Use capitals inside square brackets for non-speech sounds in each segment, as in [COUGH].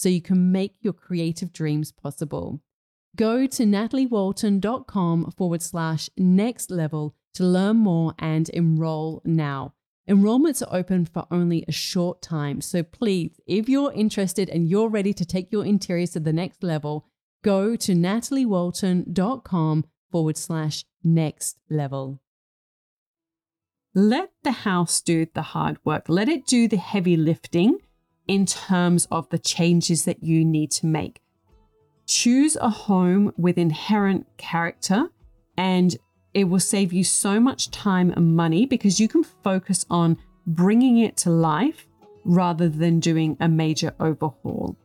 so you can make your creative dreams possible. Go to nataliewalton.com forward slash next level to learn more and enroll now. Enrollments are open for only a short time, so please, if you're interested and you're ready to take your interiors to the next level, go to nataliewalton.com forward slash next level. Let the house do the hard work. Let it do the heavy lifting in terms of the changes that you need to make. Choose a home with inherent character, and it will save you so much time and money because you can focus on bringing it to life rather than doing a major overhaul.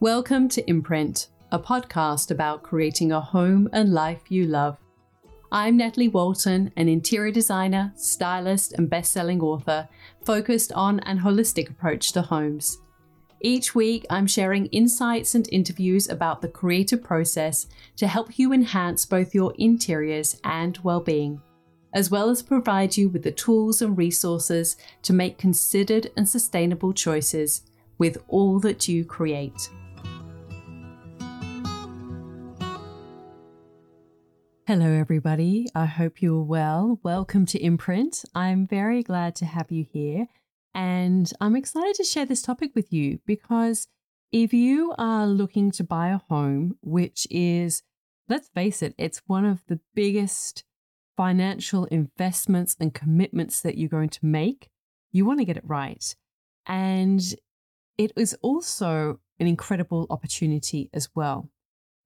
Welcome to Imprint, a podcast about creating a home and life you love. I'm Natalie Walton, an interior designer, stylist, and best selling author focused on an holistic approach to homes. Each week, I'm sharing insights and interviews about the creative process to help you enhance both your interiors and well being, as well as provide you with the tools and resources to make considered and sustainable choices with all that you create. Hello, everybody. I hope you're well. Welcome to Imprint. I'm very glad to have you here. And I'm excited to share this topic with you because if you are looking to buy a home, which is, let's face it, it's one of the biggest financial investments and commitments that you're going to make, you want to get it right. And it is also an incredible opportunity as well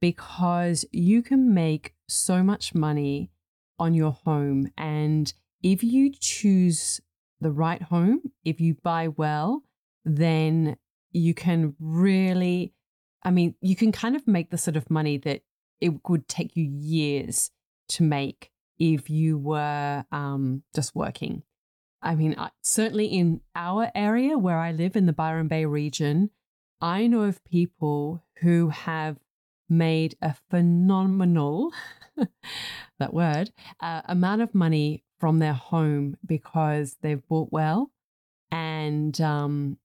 because you can make so much money on your home. And if you choose the right home, if you buy well, then you can really, I mean, you can kind of make the sort of money that it would take you years to make if you were um, just working. I mean, certainly in our area where I live in the Byron Bay region, I know of people who have made a phenomenal, [LAUGHS] that word, uh, amount of money from their home because they've bought well. And, um,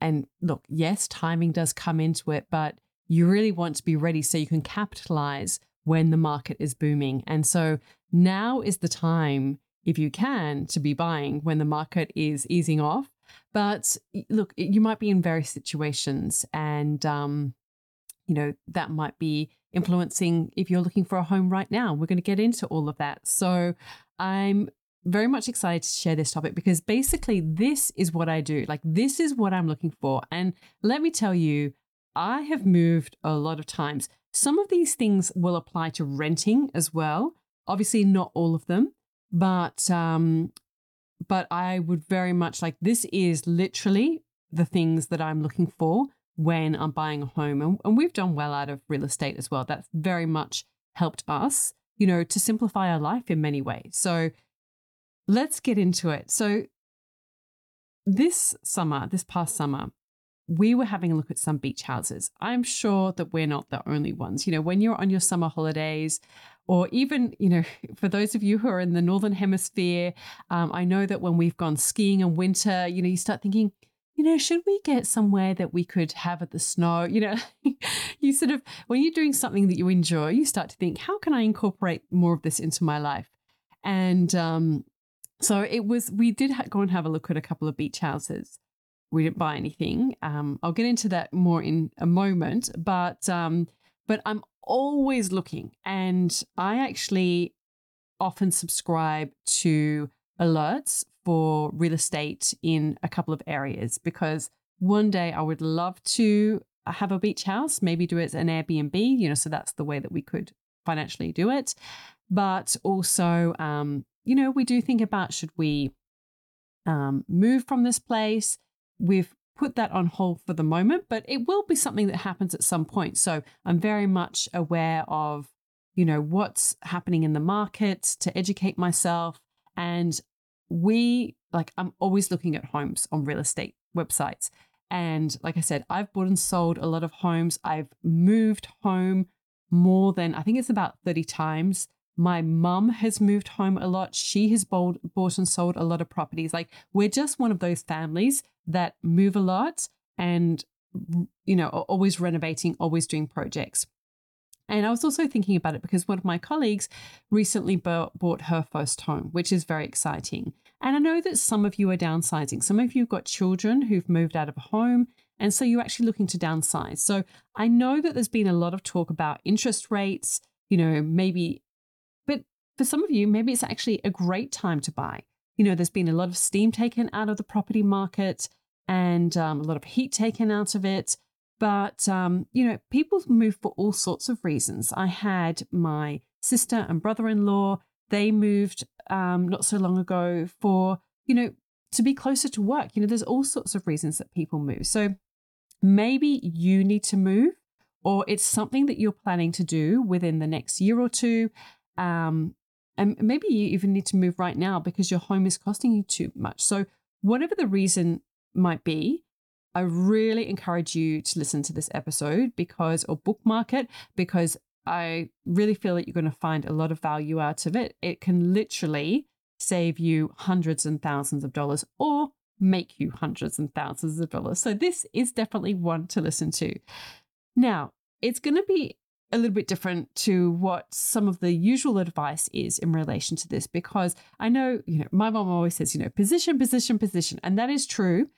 and look, yes, timing does come into it, but you really want to be ready so you can capitalize when the market is booming. And so now is the time if you can, to be buying when the market is easing off. But look, you might be in various situations, and um, you know that might be influencing if you're looking for a home right now. We're going to get into all of that. So I'm very much excited to share this topic because basically this is what I do. Like this is what I'm looking for. And let me tell you, I have moved a lot of times. Some of these things will apply to renting as well. Obviously, not all of them, but um, but I would very much like this is literally the things that I'm looking for when I'm buying a home. And, and we've done well out of real estate as well. That's very much helped us, you know, to simplify our life in many ways. So let's get into it. So this summer, this past summer, we were having a look at some beach houses. I'm sure that we're not the only ones. You know, when you're on your summer holidays, or even, you know, [LAUGHS] for those of you who are in the Northern Hemisphere, um, I know that when we've gone skiing in winter, you know, you start thinking, you know, should we get somewhere that we could have at the snow? You know, [LAUGHS] you sort of, when you're doing something that you enjoy, you start to think, how can I incorporate more of this into my life? And um, so it was, we did ha- go and have a look at a couple of beach houses. We didn't buy anything. Um, I'll get into that more in a moment, but um, but I'm always looking, and I actually often subscribe to alerts for real estate in a couple of areas because one day I would love to have a beach house, maybe do it as an Airbnb, you know, so that's the way that we could financially do it. But also, um, you know, we do think about should we um, move from this place? We've put that on hold for the moment, but it will be something that happens at some point. So I'm very much aware of, you know, what's happening in the market to educate myself. And we, like, I'm always looking at homes on real estate websites. And like I said, I've bought and sold a lot of homes. I've moved home more than, I think it's about 30 times. My mum has moved home a lot. She has bought, bought and sold a lot of properties. Like, we're just one of those families that move a lot and, you know, are always renovating, always doing projects. And I was also thinking about it because one of my colleagues recently bought her first home, which is very exciting. And I know that some of you are downsizing. Some of you have got children who've moved out of a home. And so you're actually looking to downsize. So I know that there's been a lot of talk about interest rates, you know, maybe, but for some of you, maybe it's actually a great time to buy you know, there's been a lot of steam taken out of the property market and um, a lot of heat taken out of it. But, um, you know, people move for all sorts of reasons. I had my sister and brother in law, they moved um, not so long ago for, you know, to be closer to work. You know, there's all sorts of reasons that people move. So maybe you need to move, or it's something that you're planning to do within the next year or two. Um, and maybe you even need to move right now because your home is costing you too much. So, whatever the reason might be, I really encourage you to listen to this episode because, or bookmark it, because I really feel that you're going to find a lot of value out of it. It can literally save you hundreds and thousands of dollars or make you hundreds and thousands of dollars. So, this is definitely one to listen to. Now, it's going to be a little bit different to what some of the usual advice is in relation to this because I know, you know, my mom always says, you know, position, position, position. And that is true.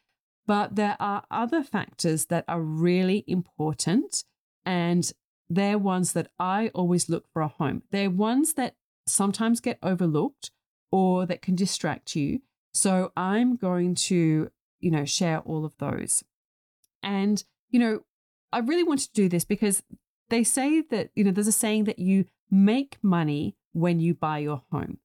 But there are other factors that are really important. And they're ones that I always look for a home. They're ones that sometimes get overlooked or that can distract you. So I'm going to, you know, share all of those. And, you know, I really want to do this because they say that, you know, there's a saying that you make money when you buy your home.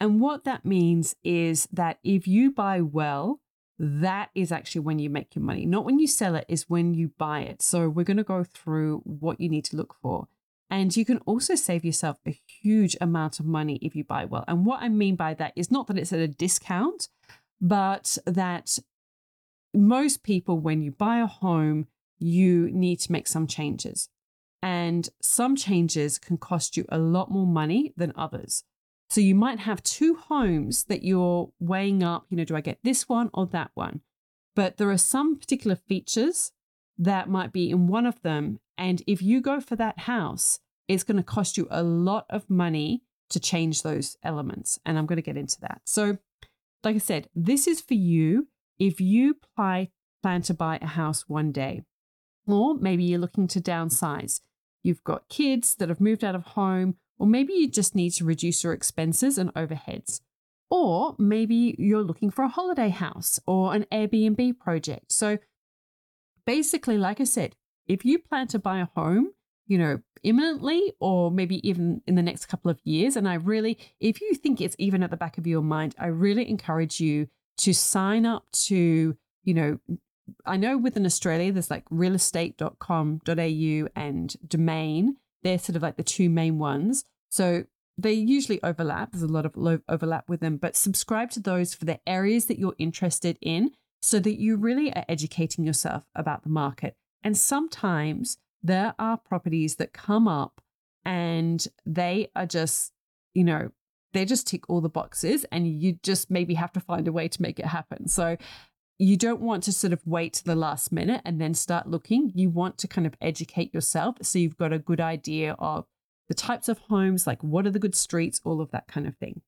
And what that means is that if you buy well, that is actually when you make your money. Not when you sell it, is when you buy it. So we're going to go through what you need to look for. And you can also save yourself a huge amount of money if you buy well. And what I mean by that is not that it's at a discount, but that most people, when you buy a home, you need to make some changes. And some changes can cost you a lot more money than others. So you might have two homes that you're weighing up, you know, do I get this one or that one? But there are some particular features that might be in one of them. And if you go for that house, it's going to cost you a lot of money to change those elements. And I'm going to get into that. So, like I said, this is for you if you plan to buy a house one day, or maybe you're looking to downsize. You've got kids that have moved out of home, or maybe you just need to reduce your expenses and overheads. Or maybe you're looking for a holiday house or an Airbnb project. So basically, like I said, if you plan to buy a home, you know, imminently or maybe even in the next couple of years, and I really, if you think it's even at the back of your mind, I really encourage you to sign up to, you know, I know within Australia, there's like realestate.com.au and domain. They're sort of like the two main ones. So they usually overlap. There's a lot of overlap with them, but subscribe to those for the areas that you're interested in so that you really are educating yourself about the market. And sometimes there are properties that come up and they are just, you know, they just tick all the boxes and you just maybe have to find a way to make it happen. So you don't want to sort of wait to the last minute and then start looking. You want to kind of educate yourself so you've got a good idea of the types of homes, like what are the good streets, all of that kind of thing.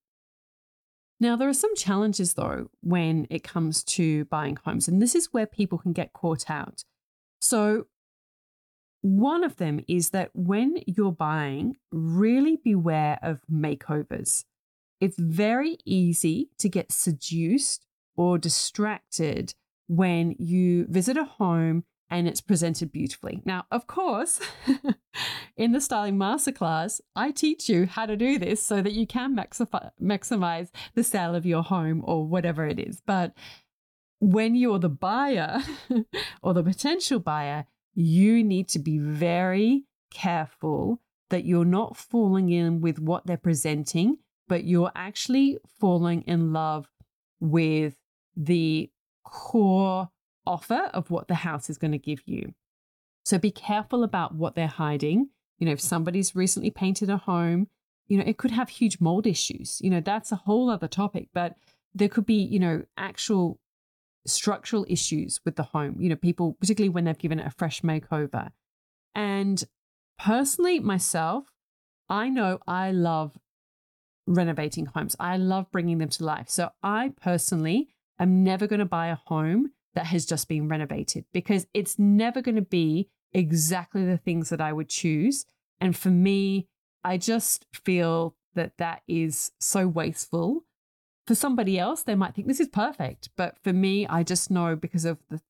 Now, there are some challenges though when it comes to buying homes, and this is where people can get caught out. So, one of them is that when you're buying, really beware of makeovers. It's very easy to get seduced or distracted when you visit a home and it's presented beautifully. Now, of course, [LAUGHS] in the styling masterclass, I teach you how to do this so that you can maximize the sale of your home or whatever it is. But when you're the buyer [LAUGHS] or the potential buyer, you need to be very careful that you're not falling in with what they're presenting, but you're actually falling in love with the core offer of what the house is going to give you. So be careful about what they're hiding. You know, if somebody's recently painted a home, you know, it could have huge mold issues. You know, that's a whole other topic, but there could be, you know, actual structural issues with the home, you know, people, particularly when they've given it a fresh makeover. And personally, myself, I know I love renovating homes. I love bringing them to life. So I personally am never going to buy a home that has just been renovated because it's never going to be exactly the things that I would choose. And for me, I just feel that that is so wasteful. For somebody else, they might think this is perfect. But for me, I just know because of the,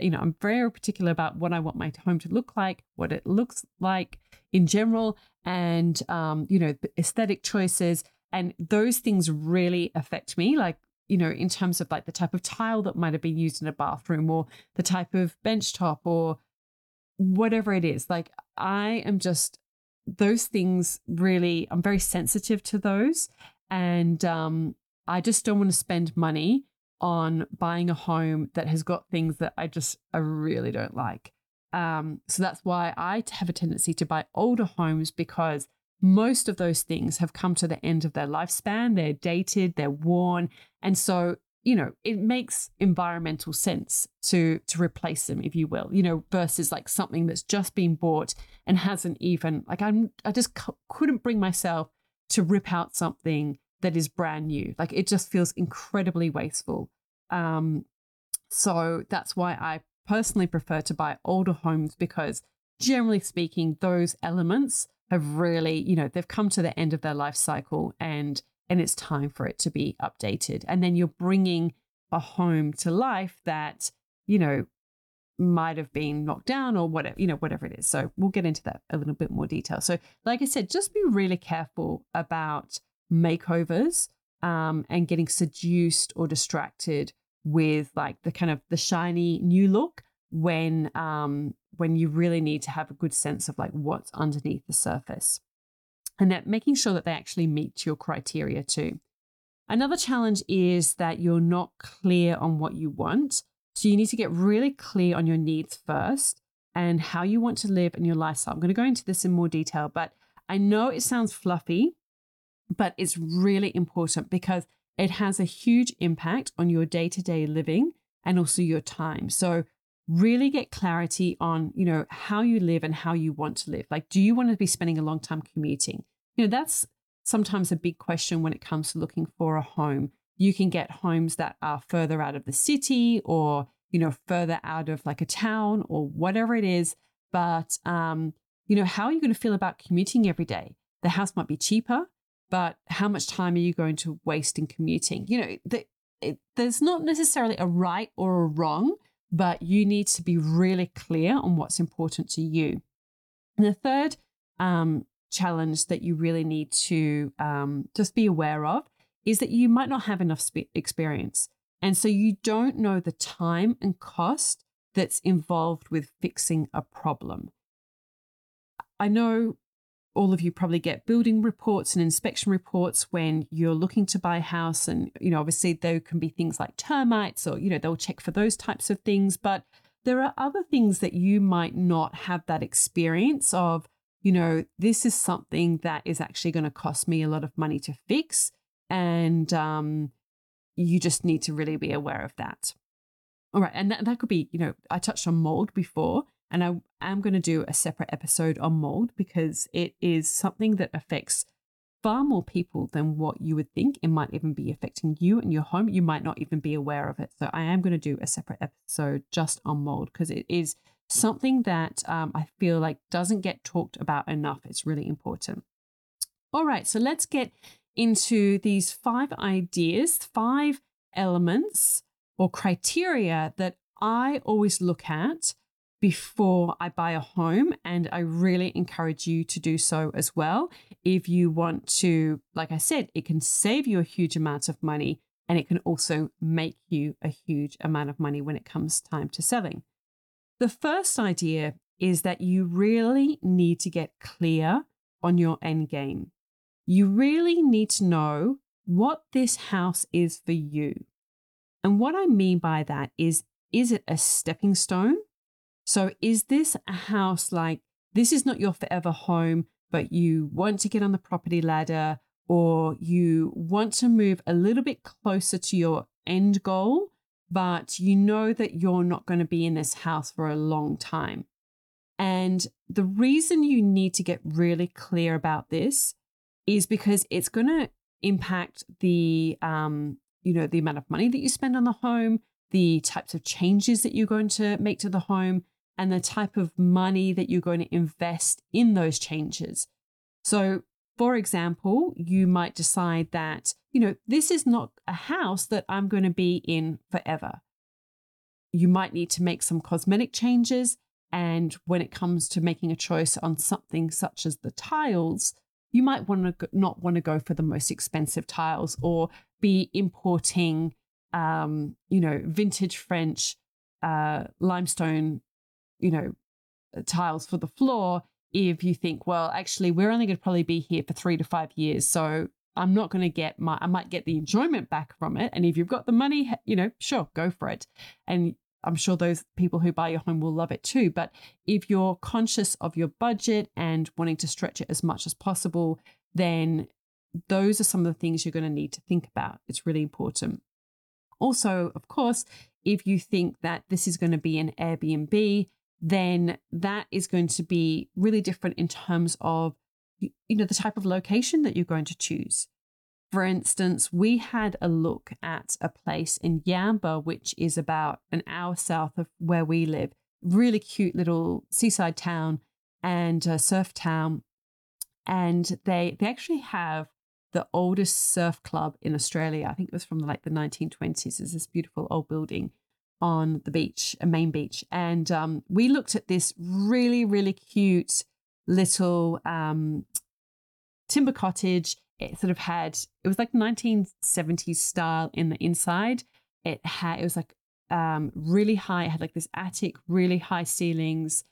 you know, I'm very particular about what I want my home to look like, what it looks like in general, and, um, you know, aesthetic choices. And those things really affect me. Like you know, in terms of like the type of tile that might have been used in a bathroom or the type of bench top or whatever it is. Like, I am just, those things really, I'm very sensitive to those. And um, I just don't want to spend money on buying a home that has got things that I just, I really don't like. Um, so that's why I have a tendency to buy older homes because most of those things have come to the end of their lifespan. They're dated, they're worn. And so, you know, it makes environmental sense to to replace them, if you will, you know, versus like something that's just been bought and hasn't even like I'm I just c- couldn't bring myself to rip out something that is brand new. Like it just feels incredibly wasteful. Um, so that's why I personally prefer to buy older homes because generally speaking, those elements have really, you know, they've come to the end of their life cycle and and it's time for it to be updated. And then you're bringing a home to life that, you know, might have been knocked down or whatever, you know, whatever it is. So we'll get into that a little bit more detail. So, like I said, just be really careful about makeovers um, and getting seduced or distracted with like the kind of the shiny new look when um, when you really need to have a good sense of like what's underneath the surface and that making sure that they actually meet your criteria too. Another challenge is that you're not clear on what you want. So you need to get really clear on your needs first and how you want to live in your lifestyle. I'm going to go into this in more detail, but I know it sounds fluffy, but it's really important because it has a huge impact on your day to day living and also your time. So really get clarity on, you know, how you live and how you want to live. Like, do you want to be spending a long time commuting? You know, that's sometimes a big question when it comes to looking for a home. You can get homes that are further out of the city or, you know, further out of like a town or whatever it is. But, um, you know, how are you going to feel about commuting every day? The house might be cheaper, but how much time are you going to waste in commuting? You know, the, it, there's not necessarily a right or a wrong, but you need to be really clear on what's important to you. And the third um, challenge that you really need to um, just be aware of is that you might not have enough experience. And so you don't know the time and cost that's involved with fixing a problem. I know all of you probably get building reports and inspection reports when you're looking to buy a house. And you know obviously there can be things like termites or you know they'll check for those types of things. But there are other things that you might not have that experience of you know this is something that is actually going to cost me a lot of money to fix. And um, you just need to really be aware of that. All right. And that, that could be you know i touched on mold before and I am going to do a separate episode on mold because it is something that affects far more people than what you would think. It might even be affecting you and your home. You might not even be aware of it. So I am going to do a separate episode just on mold because it is something that um, I feel like doesn't get talked about enough. It's really important. All right, so let's get into these five ideas, five elements or criteria that I always look at before I buy a home. And I really encourage you to do so as well. If you want to, like I said, it can save you a huge amount of money and it can also make you a huge amount of money when it comes time to selling. The first idea is that you really need to get clear on your end game. You really need to know what this house is for you. And what I mean by that is is it a stepping stone so, is this a house like this is not your forever home, but you want to get on the property ladder or you want to move a little bit closer to your end goal, but you know that you're not going to be in this house for a long time? And the reason you need to get really clear about this is because it's going to impact the um, you know the amount of money that you spend on the home the types of changes that you're going to make to the home and the type of money that you're going to invest in those changes. So, for example, you might decide that, you know, this is not a house that I'm going to be in forever. You might need to make some cosmetic changes. And when it comes to making a choice on something such as the tiles, you might want to not want to go for the most expensive tiles or be importing, um, you know, vintage French uh, limestone you know, uh, tiles for the floor if you think, well, actually, we're only going to probably be here for three to five years. So I'm not going to get my, I might get the enjoyment back from it. And if you've got the money, you know, sure, go for it. And I'm sure those people who buy your home will love it too. But if you're conscious of your budget and wanting to stretch it as much as possible, then those are some of the things you're going to need to think about. It's really important. Also, of course, if you think that this is going to be an Airbnb, then that is going to be really different in terms of you know the type of location that you're going to choose. For instance, we had a look at a place in Yamba, which is about an hour south of where we live. Really cute little seaside town and a surf town. And they they actually have the oldest surf club in Australia. I think it was from like the 1920s. It's this beautiful old building on the beach, a main beach. And um, we looked at this really, really cute little um, timber cottage. It sort of had, it was like 1970s style in the inside. It had, it was like um, really high. It had like this attic, really high ceilings.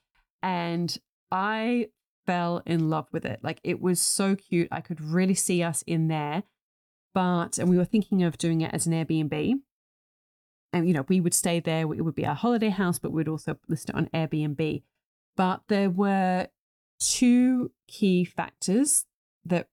And I fell in love with it. Like it was so cute. I could really see us in there. But, and we were thinking of doing it as an Airbnb and you know we would stay there it would be our holiday house but we'd also list it on airbnb but there were two key factors that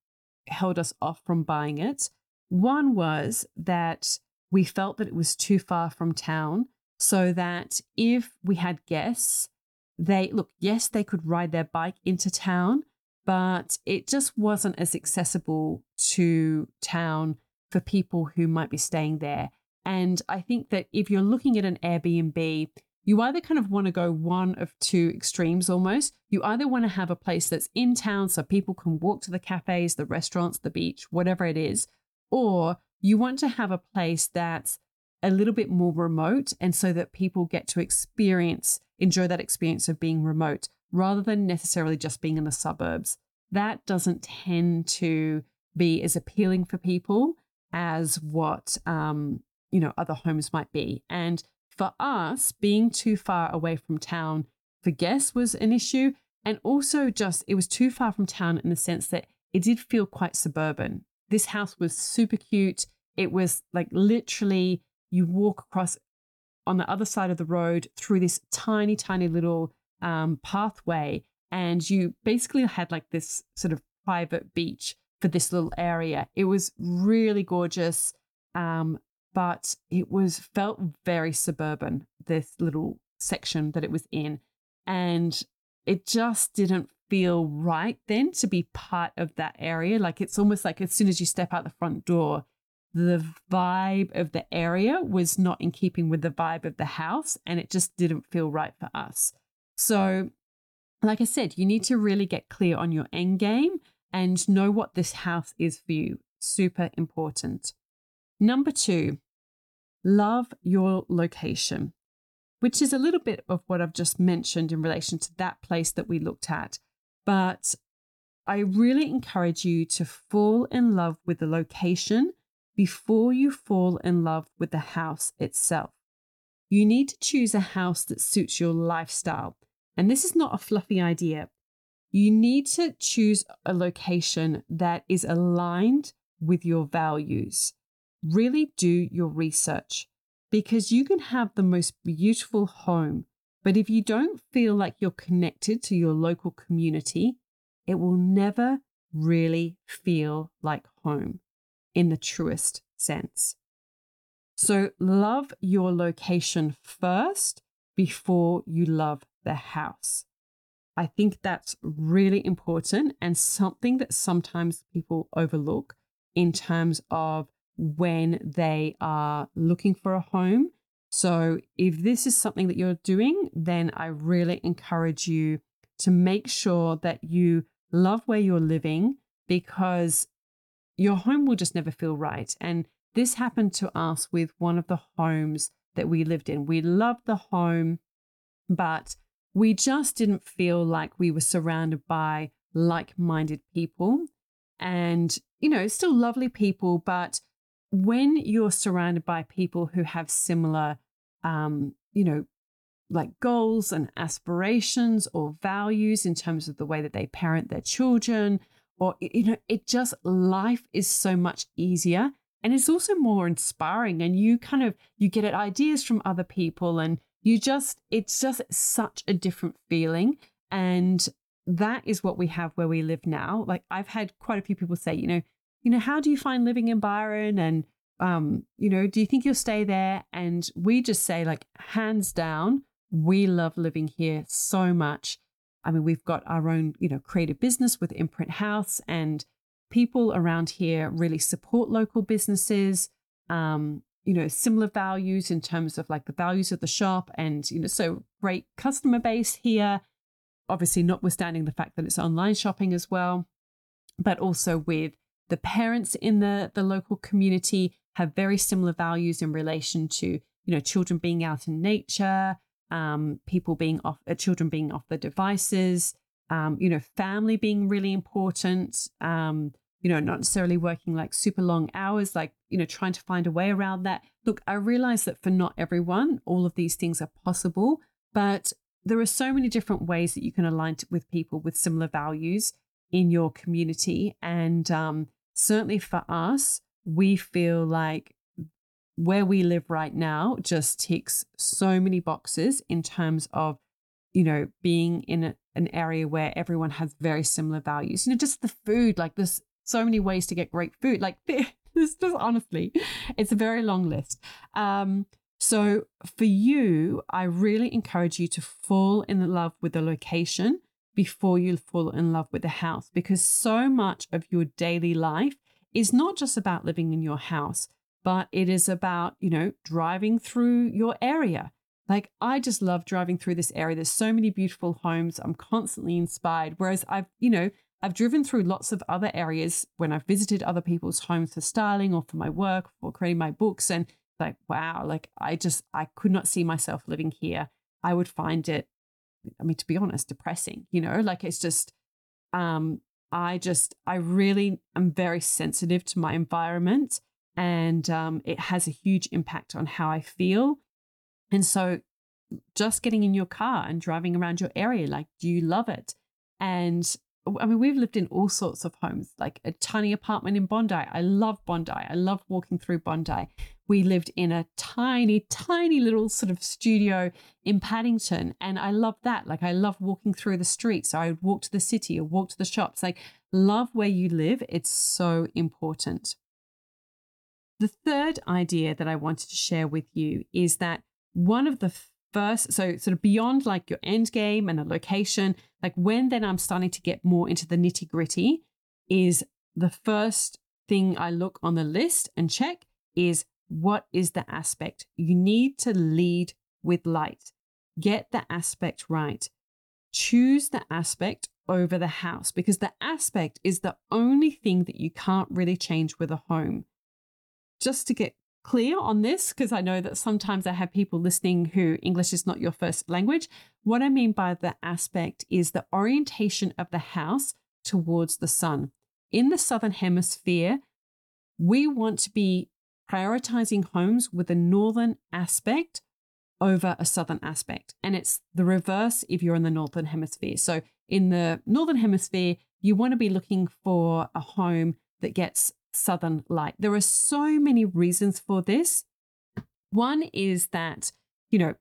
held us off from buying it one was that we felt that it was too far from town so that if we had guests they look yes they could ride their bike into town but it just wasn't as accessible to town for people who might be staying there. And I think that if you're looking at an Airbnb, you either kind of want to go one of two extremes almost. You either want to have a place that's in town so people can walk to the cafes, the restaurants, the beach, whatever it is, or you want to have a place that's a little bit more remote and so that people get to experience, enjoy that experience of being remote rather than necessarily just being in the suburbs. That doesn't tend to be as appealing for people as what um, you know other homes might be. And for us, being too far away from town for guests was an issue. And also, just it was too far from town in the sense that it did feel quite suburban. This house was super cute. It was like literally you walk across on the other side of the road through this tiny, tiny little um, pathway. And you basically had like this sort of private beach for this little area. It was really gorgeous. Um, but it was felt very suburban, this little section that it was in. And it just didn't feel right then to be part of that area. Like it's almost like as soon as you step out the front door, the vibe of the area was not in keeping with the vibe of the house. And it just didn't feel right for us. So, like I said, you need to really get clear on your end game and know what this house is for you. Super important. Number two, love your location, which is a little bit of what I've just mentioned in relation to that place that we looked at. But I really encourage you to fall in love with the location before you fall in love with the house itself. You need to choose a house that suits your lifestyle. And this is not a fluffy idea. You need to choose a location that is aligned with your values really do your research because you can have the most beautiful home, but if you don't feel like you're connected to your local community, it will never really feel like home in the truest sense. So, love your location first before you love the house. I think that's really important and something that sometimes people overlook in terms of when they are looking for a home. So, if this is something that you're doing, then I really encourage you to make sure that you love where you're living because your home will just never feel right. And this happened to us with one of the homes that we lived in. We loved the home, but we just didn't feel like we were surrounded by like minded people. And, you know, still lovely people, but when you're surrounded by people who have similar, um, you know, like goals and aspirations or values in terms of the way that they parent their children, or, you know, it just, life is so much easier and it's also more inspiring and you kind of you get ideas from other people and you just it's just such a different feeling and that is what we have where we live now. Like i've had quite a few people say you know you know, how do you find living in Byron? And, um, you know, do you think you'll stay there? And we just say, like, hands down, we love living here so much. I mean, we've got our own, you know, creative business with Imprint House, and people around here really support local businesses. Um, you know, similar values in terms of like the values of the shop, and you know, so great customer base here. Obviously, notwithstanding the fact that it's online shopping as well, but also with the parents in the, the local community have very similar values in relation to, you know, children being out in nature, um, people being off, uh, children being off the devices, um, you know, family being really important, um, you know, not necessarily working like super long hours, like, you know, trying to find a way around that. Look, I realize that for not everyone, all of these things are possible, but there are so many different ways that you can align with people with similar values in your community. And um, certainly for us, we feel like where we live right now just ticks so many boxes in terms of, you know, being in a, an area where everyone has very similar values. You know, just the food, like there's so many ways to get great food. Like [LAUGHS] this just honestly, it's a very long list. Um, so for you, I really encourage you to fall in love with the location before you fall in love with the house because so much of your daily life is not just about living in your house, but it is about, you know, driving through your area. Like, I just love driving through this area. There's so many beautiful homes. I'm constantly inspired. Whereas I've, you know, I've driven through lots of other areas when I've visited other people's homes for styling or for my work or creating my books. And like, wow, like I just, I could not see myself living here. I would find it, I mean, to be honest, depressing, you know, like it's just, um, I just, I really am very sensitive to my environment and um, it has a huge impact on how I feel. And so just getting in your car and driving around your area, like, do you love it? And I mean, we've lived in all sorts of homes, like a tiny apartment in Bondi. I love Bondi. I love walking through Bondi. We lived in a tiny, tiny little sort of studio in Paddington. And I love that. Like, I love walking through the streets. So I would walk to the city or walk to the shops. Like, love where you live. It's so important. The third idea that I wanted to share with you is that one of the first, so sort of beyond like your end game and the location, like when then I'm starting to get more into the nitty gritty, is the first thing I look on the list and check is what is the aspect? You need to lead with light. Get the aspect right. Choose the aspect over the house because the aspect is the only thing that you can't really change with a home. Just to get clear on this because I know that sometimes I have people listening who English is not your first language. What I mean by the aspect is the orientation of the house towards the sun. In the southern hemisphere, we want to be prioritizing homes with a northern aspect over a southern aspect. And it's the reverse if you're in the northern hemisphere. So in the northern hemisphere, you want to be looking for a home that gets southern light. There are so many reasons for this. One is that, you know,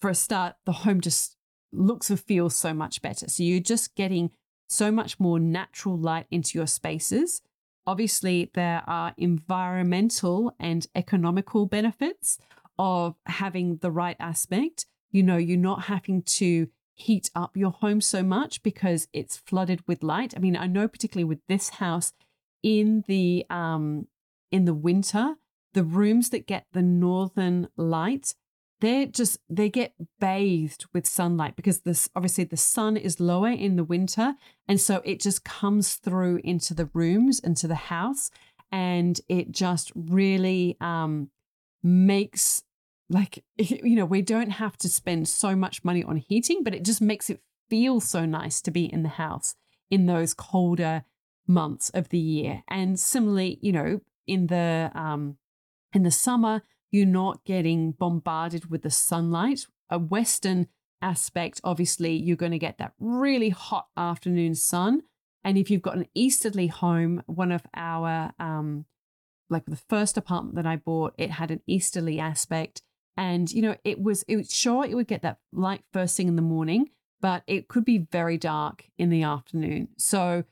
for a start, the home just looks and feels so much better. So you're just getting so much more natural light into your spaces. Obviously, there are environmental and economical benefits of having the right aspect. You know, you're not having to heat up your home so much because it's flooded with light. I mean, I know particularly with this house, in the um in the winter, the rooms that get the northern light, they're just they get bathed with sunlight because this obviously the sun is lower in the winter and so it just comes through into the rooms into the house and it just really um makes like [LAUGHS] you know we don't have to spend so much money on heating but it just makes it feel so nice to be in the house in those colder months of the year. And similarly, you know, in the um, in the summer, you're not getting bombarded with the sunlight. A western aspect, obviously, you're going to get that really hot afternoon sun. And if you've got an easterly home, one of our um, like the first apartment that I bought, it had an easterly aspect. And you know, it was it was sure it would get that light first thing in the morning, but it could be very dark in the afternoon. So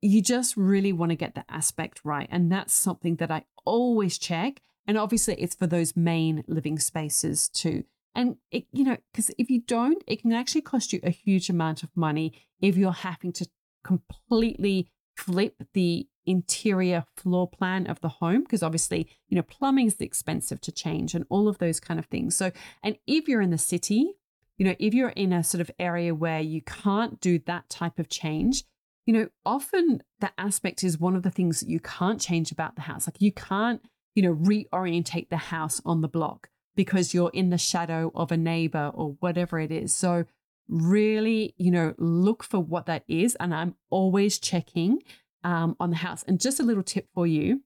you just really want to get the aspect right. And that's something that I always check. And obviously, it's for those main living spaces too. And, it, you know, because if you don't, it can actually cost you a huge amount of money if you're having to completely flip the interior floor plan of the home because obviously you know plumbing is expensive to change and all of those kind of things so and if you're in the city you know if you're in a sort of area where you can't do that type of change you know, often that aspect is one of the things that you can't change about the house. Like you can't, you know, reorientate the house on the block because you're in the shadow of a neighbor or whatever it is. So really, you know, look for what that is. And I'm always checking um, on the house. And just a little tip for you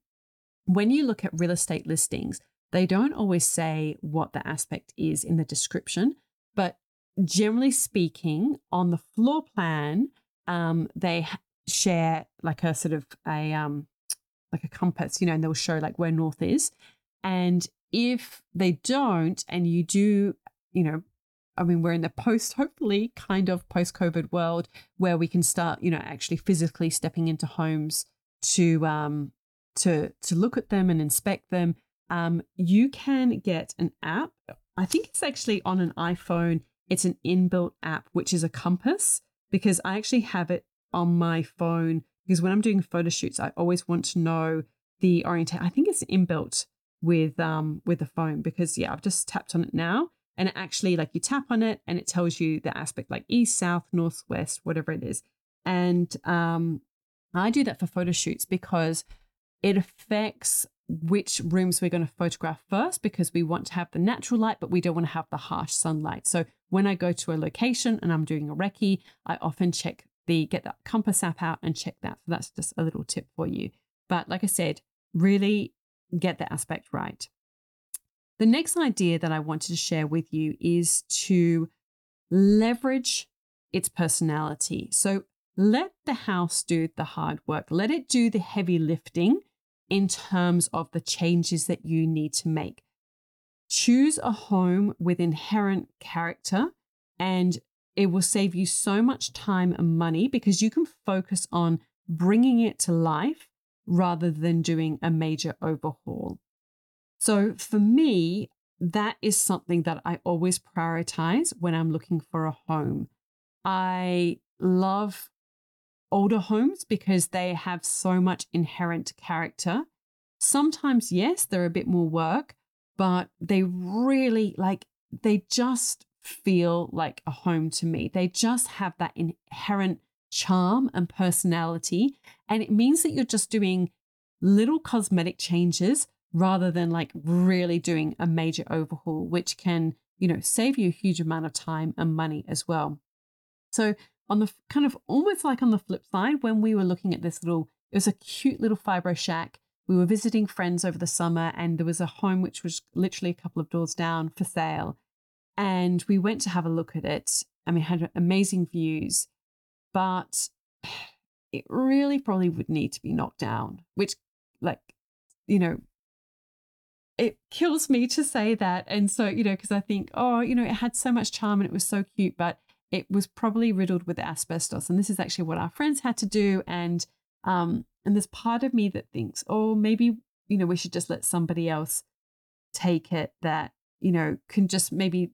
when you look at real estate listings, they don't always say what the aspect is in the description, but generally speaking, on the floor plan, um, they share like a sort of a um, like a compass, you know, and they'll show like where north is. And if they don't, and you do, you know, I mean, we're in the post, hopefully, kind of post COVID world where we can start, you know, actually physically stepping into homes to um to to look at them and inspect them. Um, you can get an app. I think it's actually on an iPhone. It's an inbuilt app, which is a compass because I actually have it on my phone because when I'm doing photo shoots, I always want to know the orientation. I think it's inbuilt with um with the phone because yeah, I've just tapped on it now and it actually like you tap on it and it tells you the aspect like east, south, north, west, whatever it is. And um I do that for photo shoots because it affects which rooms we're going to photograph first because we want to have the natural light, but we don't want to have the harsh sunlight. So when I go to a location and I'm doing a recce, I often check the get that compass app out and check that. So that's just a little tip for you. But like I said, really get the aspect right. The next idea that I wanted to share with you is to leverage its personality. So let the house do the hard work, let it do the heavy lifting in terms of the changes that you need to make. Choose a home with inherent character, and it will save you so much time and money because you can focus on bringing it to life rather than doing a major overhaul. So, for me, that is something that I always prioritize when I'm looking for a home. I love older homes because they have so much inherent character. Sometimes, yes, they're a bit more work, but they really like, they just feel like a home to me. They just have that inherent charm and personality. And it means that you're just doing little cosmetic changes rather than like really doing a major overhaul, which can, you know, save you a huge amount of time and money as well. So on the kind of almost like on the flip side, when we were looking at this little, it was a cute little fibro shack. We were visiting friends over the summer, and there was a home which was literally a couple of doors down for sale. And we went to have a look at it. I mean, had amazing views, but [SIGHS] it really probably would need to be knocked down, which, like, you know, it kills me to say that. And so, you know, because I think, oh, you know, it had so much charm and it was so cute, but it was probably riddled with asbestos. And this is actually what our friends had to do. And um, and there's part of me that thinks, oh, maybe, you know, we should just let somebody else take it that, you know, can just maybe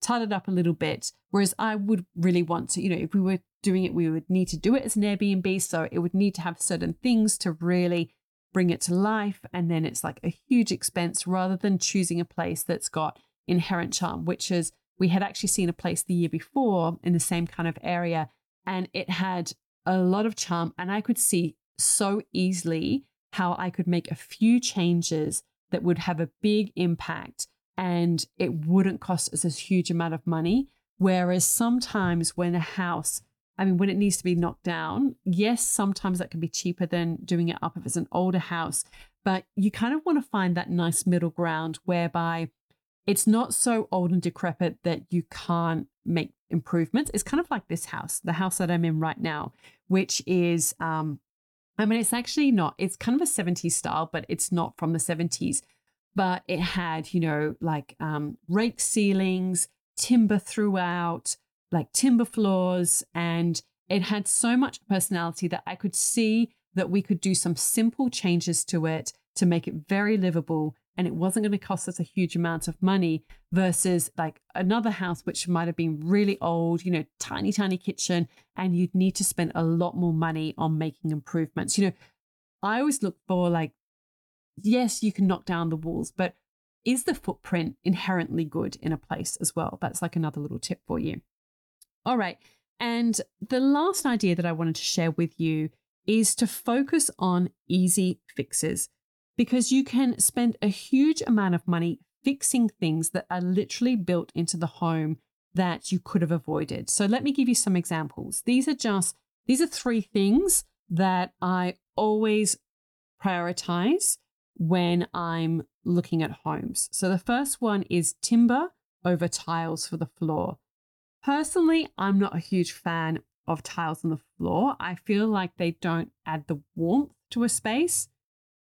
tit it up a little bit. Whereas I would really want to, you know, if we were doing it, we would need to do it as an Airbnb. So it would need to have certain things to really bring it to life. And then it's like a huge expense rather than choosing a place that's got inherent charm, which is we had actually seen a place the year before in the same kind of area and it had a lot of charm and i could see so easily how i could make a few changes that would have a big impact and it wouldn't cost us a huge amount of money whereas sometimes when a house I mean, when it needs to be knocked down, yes, sometimes that can be cheaper than doing it up if it's an older house, but you kind of want to find that nice middle ground whereby it's not so old and decrepit that you can't make improvements. It's kind of like this house, the house that I'm in right now, which is, um, I mean, it's actually not, it's kind of a 70s style, but it's not from the 70s. But it had, you know, like um, rake ceilings, timber throughout, like timber floors, and it had so much personality that I could see that we could do some simple changes to it to make it very livable and it wasn't going to cost us a huge amount of money versus like another house which might have been really old you know tiny tiny kitchen and you'd need to spend a lot more money on making improvements. You know i always look for like yes you can knock down the walls but is the footprint inherently good in a place as well that's like another little tip for you all right and the last idea that i wanted to share with you is to focus on easy fixes because you can spend a huge amount of money fixing things that are literally built into the home that you could have avoided. So let me give you some examples. These are just these are three things that I always prioritize when I'm looking at homes. So the first one is timber over tiles for the floor. Personally, I'm not a huge fan of tiles on the floor. I feel like they don't add the warmth to a space.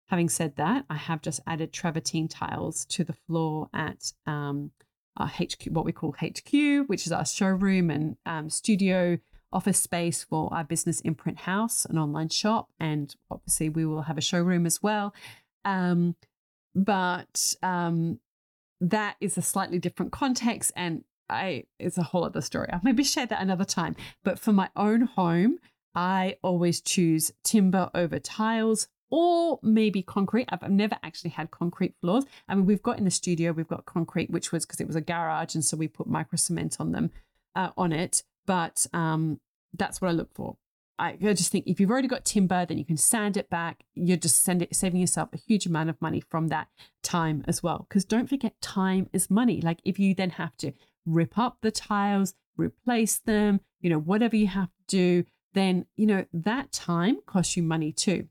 Having said that, I have just added travertine tiles to the floor at um, our HQ, what we call HQ, which is our showroom and um, studio office space for our business imprint house, an online shop, and obviously we will have a showroom as well. Um, but um, that is a slightly different context, and I it's a whole other story. I'll maybe share that another time. But for my own home, I always choose timber over tiles or maybe concrete. I've never actually had concrete floors. I mean, we've got in the studio, we've got concrete, which was because it was a garage, and so we put micro cement on them, uh, on it. But um, that's what I look for. I, just think if you've already got timber, then you can sand it back. You're just it, saving yourself a huge amount of money from that time as well. Because don't forget, time is money. Like if you then have to rip up the tiles, replace them, you know, whatever you have to do, then, you know, that time costs you money too.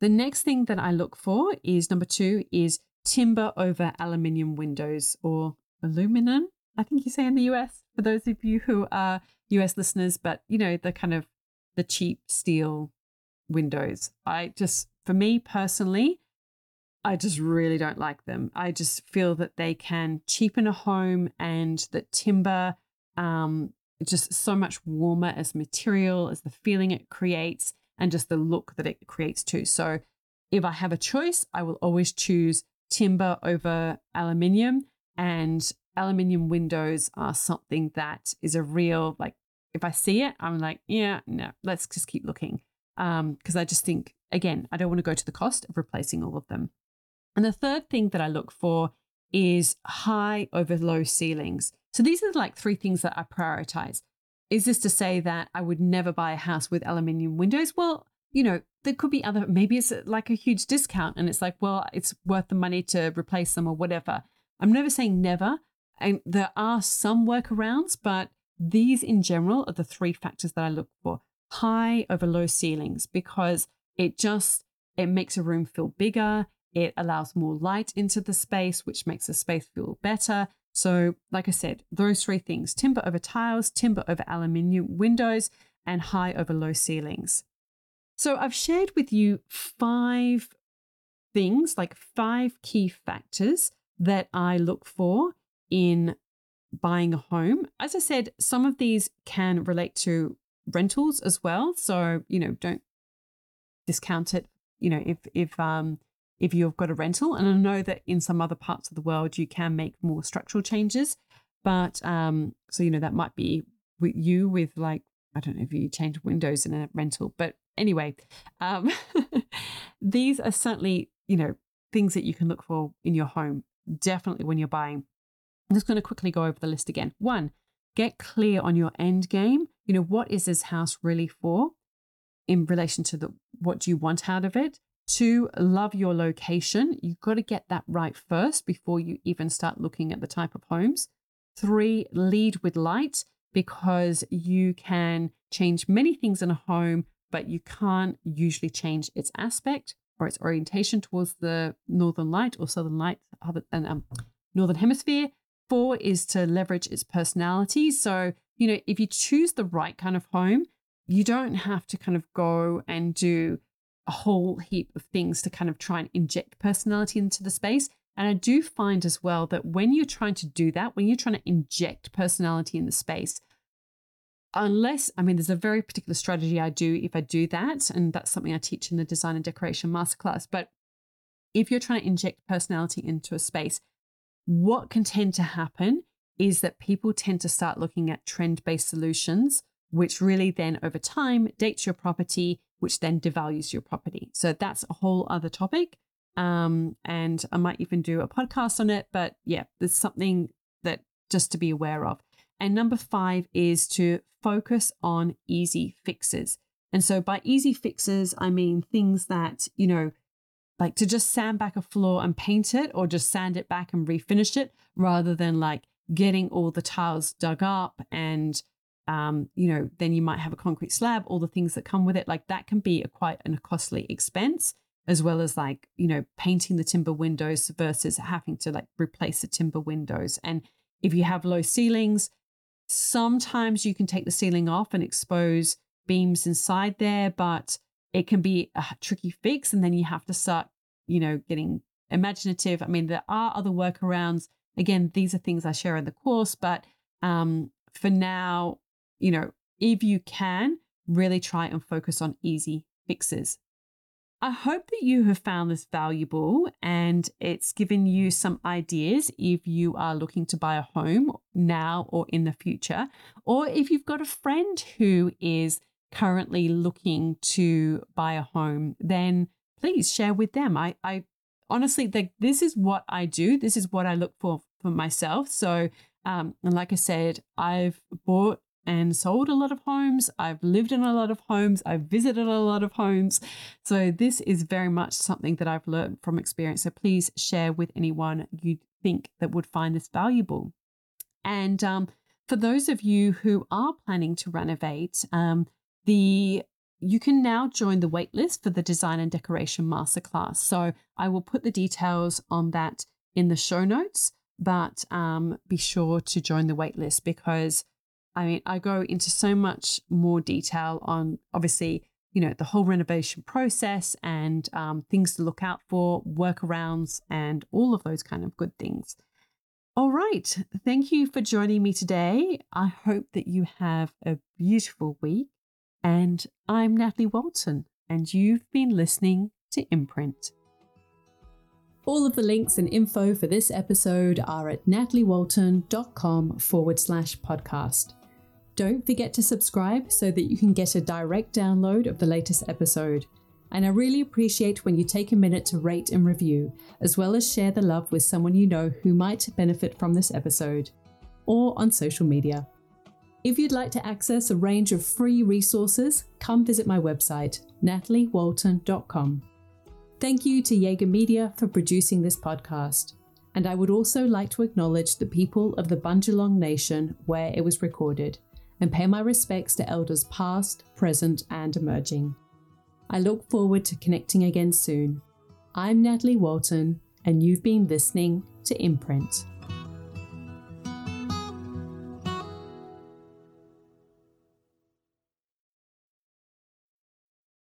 The next thing that I look for is number two is timber over aluminium windows or aluminum, I think you say in the US, for those of you who are US listeners, but you know, the kind of the cheap steel windows. I just, for me personally, I just really don't like them. I just feel that they can cheapen a home and that timber um just so much warmer as material, as the feeling it creates and just the look that it creates too. So if I have a choice, I will always choose timber over aluminium. And aluminium windows are something that is a real, like, if I see it, I'm like, yeah, no, let's just keep looking. Um, because I just think, again, I don't want to go to the cost of replacing all of them. And the third thing that I look for is high over low ceilings. So these are like three things that I prioritize. Is this to say that I would never buy a house with aluminium windows? Well, you know, there could be other, maybe it's like a huge discount and it's like, well, it's worth the money to replace them or whatever. I'm never saying never. And there are some workarounds, but these in general are the three factors that I look for high over low ceilings because it just it makes a room feel bigger it allows more light into the space which makes the space feel better so, like I said, those three things timber over tiles, timber over aluminium windows, and high over low ceilings. So, I've shared with you five things, like five key factors that I look for in buying a home. As I said, some of these can relate to rentals as well. So, you know, don't discount it. You know, if, if, um, if you've got a rental. And I know that in some other parts of the world, you can make more structural changes. But um, so, you know, that might be with you with like, I don't know if you change windows in a rental. But anyway, um, [LAUGHS] these are certainly, you know, things that you can look for in your home, definitely when you're buying. I'm just going to quickly go over the list again. One, get clear on your end game. You know, what is this house really for in relation to the what do you want out of it? Two, love your location. You've got to get that right first before you even start looking at the type of homes. Three, lead with light because you can change many things in a home, but you can't usually change its aspect or its orientation towards the northern light or southern light and um, northern hemisphere. Four is to leverage its personality. So, you know, if you choose the right kind of home, you don't have to kind of go and do a whole heap of things to kind of try and inject personality into the space. And I do find as well that when you're trying to do that, when you're trying to inject personality in the space, unless, I mean, there's a very particular strategy I do if I do that. And that's something I teach in the design and decoration masterclass. But if you're trying to inject personality into a space, what can tend to happen is that people tend to start looking at trend based solutions, which really then over time dates your property which then devalues your property. So that's a whole other topic. Um, and I might even do a podcast on it. But yeah, there's something that just to be aware of. And number five is to focus on easy fixes. And so by easy fixes, I mean things that, you know, like to just sand back a floor and paint it or just sand it back and refinish it rather than like getting all the tiles dug up and um, you know, then you might have a concrete slab, all the things that come with it. Like that can be a quite a costly expense, as well as like, you know, painting the timber windows versus having to like replace the timber windows. And if you have low ceilings, sometimes you can take the ceiling off and expose beams inside there, but it can be a tricky fix. And then you have to start, you know, getting imaginative. I mean, there are other workarounds. Again, these are things I share in the course, but um, for now, you know, if you can, really try and focus on easy fixes. I hope that you have found this valuable and it's given you some ideas if you are looking to buy a home now or in the future, or if you've got a friend who is currently looking to buy a home, then please share with them. I, I honestly, the, this is what I do. This is what I look for for myself. So, um, and like I said, I've bought and sold a lot of homes. I've lived in a lot of homes. I've visited a lot of homes. So, this is very much something that I've learned from experience. So, please share with anyone you think that would find this valuable. And um, for those of you who are planning to renovate, um, the you can now join the waitlist for the design and decoration masterclass. So I will put the details on that in the show notes, but um, be sure to join the waitlist because I mean, I go into so much more detail on obviously, you know, the whole renovation process and um, things to look out for, workarounds, and all of those kind of good things. All right. Thank you for joining me today. I hope that you have a beautiful week. And I'm Natalie Walton, and you've been listening to Imprint. All of the links and info for this episode are at nataliewalton.com forward slash podcast. Don't forget to subscribe so that you can get a direct download of the latest episode. And I really appreciate when you take a minute to rate and review, as well as share the love with someone you know who might benefit from this episode, or on social media. If you'd like to access a range of free resources, come visit my website, nataliewalton.com. Thank you to Jaeger Media for producing this podcast. And I would also like to acknowledge the people of the Bundjalung Nation where it was recorded and pay my respects to elders past, present, and emerging. I look forward to connecting again soon. I'm Natalie Walton, and you've been listening to Imprint.